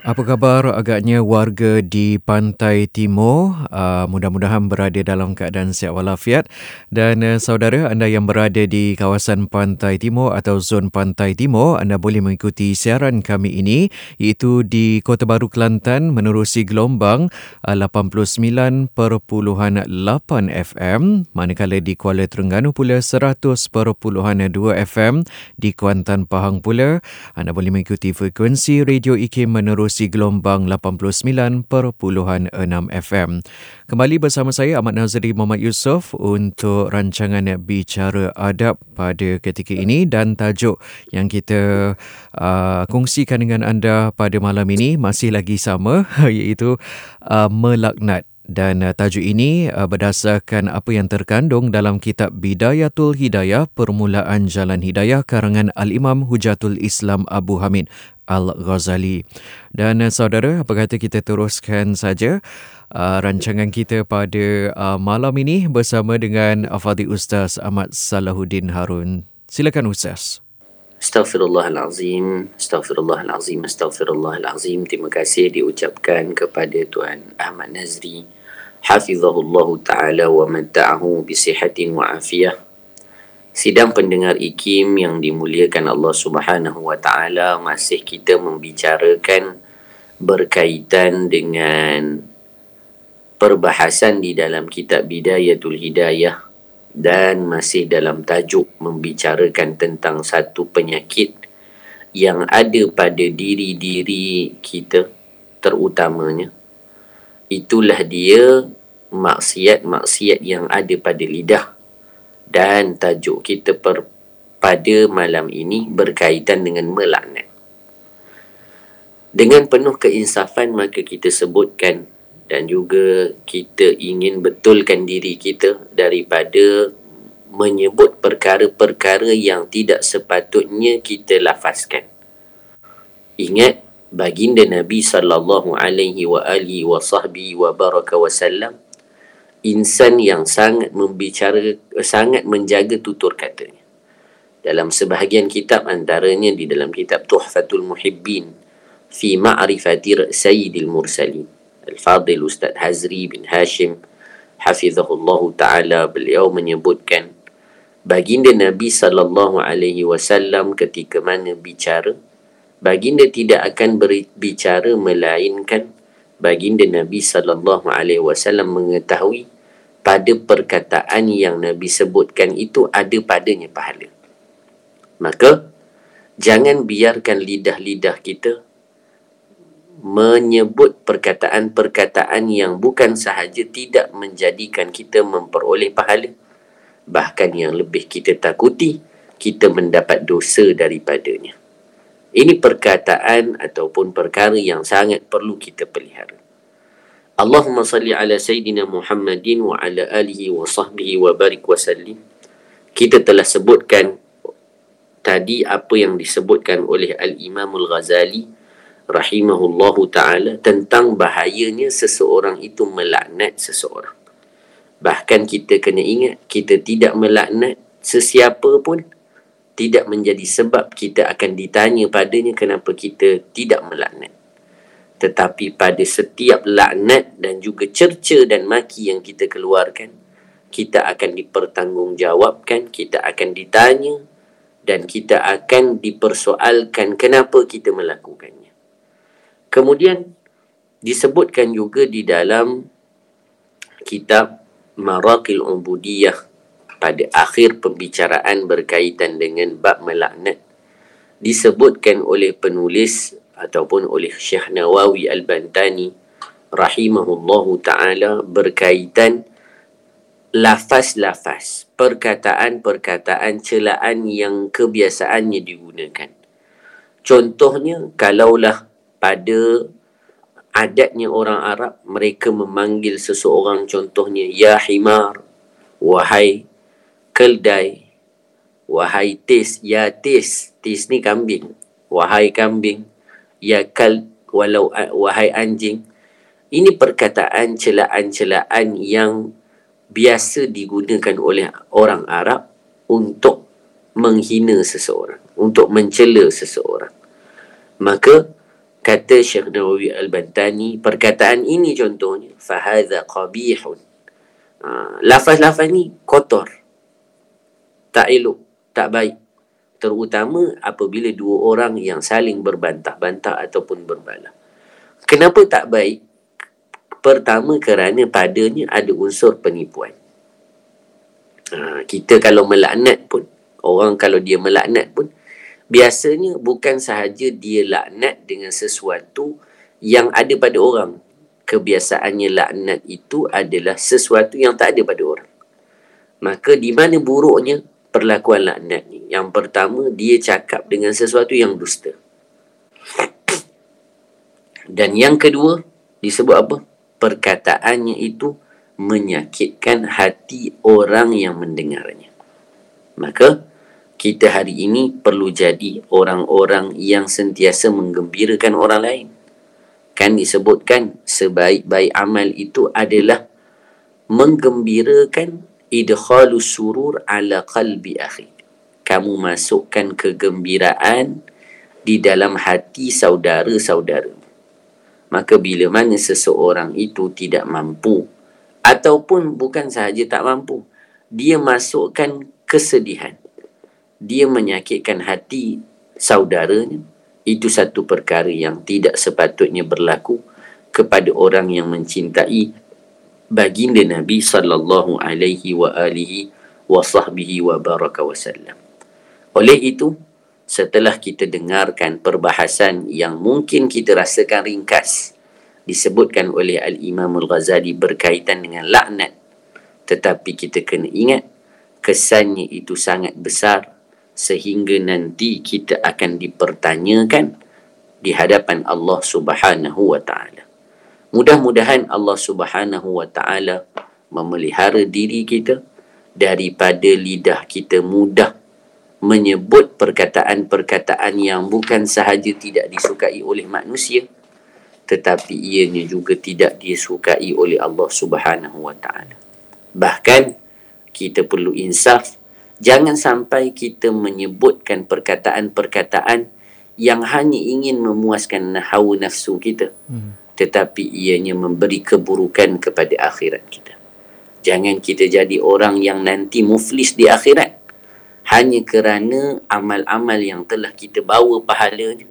Apa khabar agaknya warga di Pantai Timur? Uh, mudah-mudahan berada dalam keadaan sihat walafiat. Dan uh, saudara anda yang berada di kawasan Pantai Timur atau zon Pantai Timur, anda boleh mengikuti siaran kami ini iaitu di Kota Baru Kelantan menerusi gelombang uh, 89.8 FM. Manakala di Kuala Terengganu pula 100.2 FM. Di Kuantan Pahang pula, anda boleh mengikuti frekuensi radio IKIM menerusi menerusi gelombang 89.6 FM. Kembali bersama saya Ahmad Nazri Muhammad Yusof untuk rancangan Bicara Adab pada ketika ini dan tajuk yang kita uh, kongsikan dengan anda pada malam ini masih lagi sama iaitu uh, melaknat dan uh, tajuk ini uh, berdasarkan apa yang terkandung dalam kitab Bidayatul Hidayah Permulaan Jalan Hidayah karangan Al-Imam Hujatul Islam Abu Hamid Al-Ghazali. Dan uh, saudara, apa kata kita teruskan saja uh, rancangan kita pada uh, malam ini bersama dengan Afadhi Ustaz Ahmad Salahuddin Harun. Silakan Ustaz. Astaghfirullahalazim, astaghfirullahalazim, astaghfirullahalazim. Terima kasih diucapkan kepada Tuan Ahmad Nazri hafizahullah taala wa mata'ahu bi sihatin wa afiyah. Sidang pendengar ikim yang dimuliakan Allah Subhanahu wa taala masih kita membicarakan berkaitan dengan perbahasan di dalam kitab Bidayatul Hidayah dan masih dalam tajuk membicarakan tentang satu penyakit yang ada pada diri-diri kita terutamanya itulah dia maksiat-maksiat yang ada pada lidah dan tajuk kita per, pada malam ini berkaitan dengan melaknat. Dengan penuh keinsafan maka kita sebutkan dan juga kita ingin betulkan diri kita daripada menyebut perkara-perkara yang tidak sepatutnya kita lafazkan. Ingat baginda Nabi sallallahu alaihi wa alihi wa sahbihi wa baraka wasallam insan yang sangat membicara sangat menjaga tutur katanya. Dalam sebahagian kitab antaranya di dalam kitab Tuhfatul Muhibbin fi ma'rifati sayyidil mursalin al-fadil ustaz Hazri bin Hashim hafizahullah taala beliau menyebutkan baginda Nabi sallallahu alaihi wasallam ketika mana bicara baginda tidak akan berbicara melainkan baginda Nabi sallallahu alaihi wasallam mengetahui pada perkataan yang Nabi sebutkan itu ada padanya pahala. Maka jangan biarkan lidah-lidah kita menyebut perkataan-perkataan yang bukan sahaja tidak menjadikan kita memperoleh pahala bahkan yang lebih kita takuti kita mendapat dosa daripadanya. Ini perkataan ataupun perkara yang sangat perlu kita pelihara. Allahumma salli ala Sayyidina Muhammadin wa ala alihi wa sahbihi wa barik wa sallim. Kita telah sebutkan tadi apa yang disebutkan oleh Al-Imam Al-Ghazali rahimahullahu ta'ala tentang bahayanya seseorang itu melaknat seseorang. Bahkan kita kena ingat, kita tidak melaknat sesiapa pun tidak menjadi sebab kita akan ditanya padanya kenapa kita tidak melaknat. Tetapi pada setiap laknat dan juga cerca dan maki yang kita keluarkan, kita akan dipertanggungjawabkan, kita akan ditanya dan kita akan dipersoalkan kenapa kita melakukannya. Kemudian disebutkan juga di dalam kitab Maraqil Ubudiyah pada akhir pembicaraan berkaitan dengan bab melaknat disebutkan oleh penulis ataupun oleh Syekh Nawawi Al-Bantani rahimahullahu taala berkaitan lafaz-lafaz perkataan-perkataan celaan yang kebiasaannya digunakan. Contohnya kalaulah pada adatnya orang Arab mereka memanggil seseorang contohnya ya himar wahai keldai. Wahai tis ya tis tis ni kambing. Wahai kambing ya kal walau wahai anjing. Ini perkataan celaan-celaan yang biasa digunakan oleh orang Arab untuk menghina seseorang untuk mencela seseorang. Maka kata Syekh Nawawi Al-Bantani perkataan ini contohnya fahadha qabihun. Ha, lafaz-lafaz ni kotor tak elok tak baik terutama apabila dua orang yang saling berbantah-bantah ataupun berbalah kenapa tak baik pertama kerana padanya ada unsur penipuan ha, kita kalau melaknat pun orang kalau dia melaknat pun biasanya bukan sahaja dia laknat dengan sesuatu yang ada pada orang. Kebiasaannya laknat itu adalah sesuatu yang tak ada pada orang. Maka di mana buruknya perlakuan laknat ni? Yang pertama, dia cakap dengan sesuatu yang dusta. Dan yang kedua, disebut apa? Perkataannya itu menyakitkan hati orang yang mendengarnya. Maka, kita hari ini perlu jadi orang-orang yang sentiasa menggembirakan orang lain. Kan disebutkan sebaik-baik amal itu adalah menggembirakan idkhalu surur ala qalbi akhi. Kamu masukkan kegembiraan di dalam hati saudara-saudara. Maka bila mana seseorang itu tidak mampu ataupun bukan sahaja tak mampu, dia masukkan kesedihan dia menyakitkan hati saudaranya itu satu perkara yang tidak sepatutnya berlaku kepada orang yang mencintai baginda Nabi sallallahu alaihi wa alihi wa sahbihi wa baraka wasallam. Oleh itu, setelah kita dengarkan perbahasan yang mungkin kita rasakan ringkas disebutkan oleh Al-Imam Al-Ghazali berkaitan dengan laknat tetapi kita kena ingat kesannya itu sangat besar sehingga nanti kita akan dipertanyakan di hadapan Allah Subhanahu wa taala. Mudah-mudahan Allah Subhanahu wa taala memelihara diri kita daripada lidah kita mudah menyebut perkataan-perkataan yang bukan sahaja tidak disukai oleh manusia tetapi ianya juga tidak disukai oleh Allah Subhanahu wa taala. Bahkan kita perlu insaf Jangan sampai kita menyebutkan perkataan-perkataan yang hanya ingin memuaskan hawa nafsu kita. Hmm. Tetapi ianya memberi keburukan kepada akhirat kita. Jangan kita jadi orang yang nanti muflis di akhirat. Hanya kerana amal-amal yang telah kita bawa pahalanya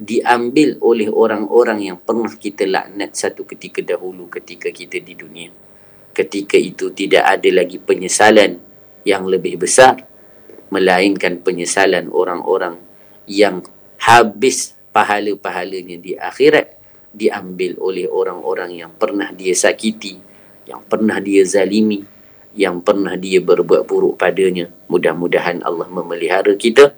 diambil oleh orang-orang yang pernah kita laknat satu ketika dahulu ketika kita di dunia. Ketika itu tidak ada lagi penyesalan yang lebih besar melainkan penyesalan orang-orang yang habis pahala-pahalanya di akhirat diambil oleh orang-orang yang pernah dia sakiti yang pernah dia zalimi yang pernah dia berbuat buruk padanya. Mudah-mudahan Allah memelihara kita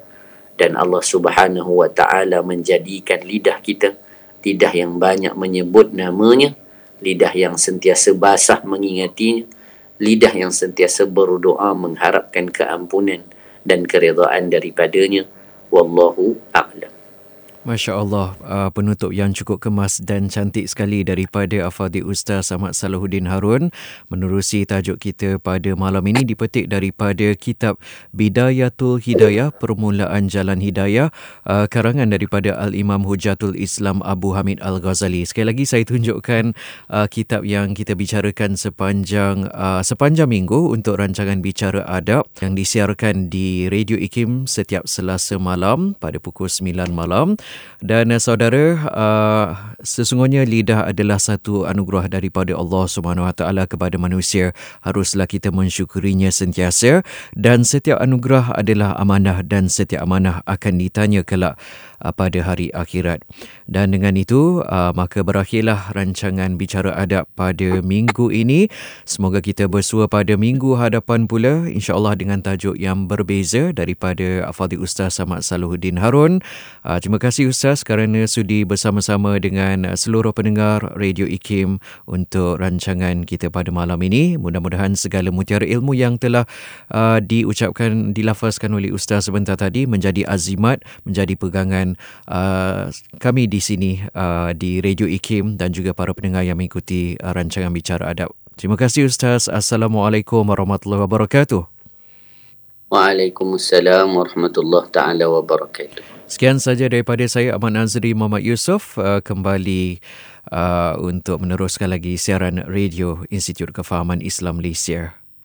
dan Allah Subhanahu wa taala menjadikan lidah kita lidah yang banyak menyebut namanya lidah yang sentiasa basah mengingatinya lidah yang sentiasa berdoa mengharapkan keampunan dan keredaan daripadanya. Wallahu a'lam Masya Allah, uh, penutup yang cukup kemas dan cantik sekali daripada Afadi Ustaz Ahmad Salahuddin Harun menerusi tajuk kita pada malam ini dipetik daripada kitab Bidayatul Hidayah, Permulaan Jalan Hidayah, uh, karangan daripada Al-Imam Hujatul Islam Abu Hamid Al-Ghazali. Sekali lagi saya tunjukkan uh, kitab yang kita bicarakan sepanjang uh, sepanjang minggu untuk rancangan Bicara Adab yang disiarkan di Radio IKIM setiap Selasa malam pada pukul 9 malam. Dan uh, saudara, uh, sesungguhnya lidah adalah satu anugerah daripada Allah Subhanahu Wa Taala kepada manusia. Haruslah kita mensyukurinya sentiasa dan setiap anugerah adalah amanah dan setiap amanah akan ditanya kelak uh, pada hari akhirat. Dan dengan itu, uh, maka berakhirlah rancangan Bicara Adab pada minggu ini. Semoga kita bersua pada minggu hadapan pula, insyaAllah dengan tajuk yang berbeza daripada Fadil Ustaz Samad Salahuddin Harun. Uh, terima kasih Ustaz kerana sudi bersama-sama dengan seluruh pendengar Radio IKIM untuk rancangan kita pada malam ini. Mudah-mudahan segala mutiara ilmu yang telah uh, diucapkan, dilafazkan oleh Ustaz sebentar tadi menjadi azimat, menjadi pegangan uh, kami di sini uh, di Radio IKIM dan juga para pendengar yang mengikuti uh, rancangan Bicara Adab. Terima kasih Ustaz. Assalamualaikum warahmatullahi wabarakatuh. Waalaikumsalam warahmatullahi taala wabarakatuh. Sekian saja daripada saya Ahmad Nazri Muhammad Yusof uh, kembali uh, untuk meneruskan lagi siaran radio Institut Kefahaman Islam Malaysia.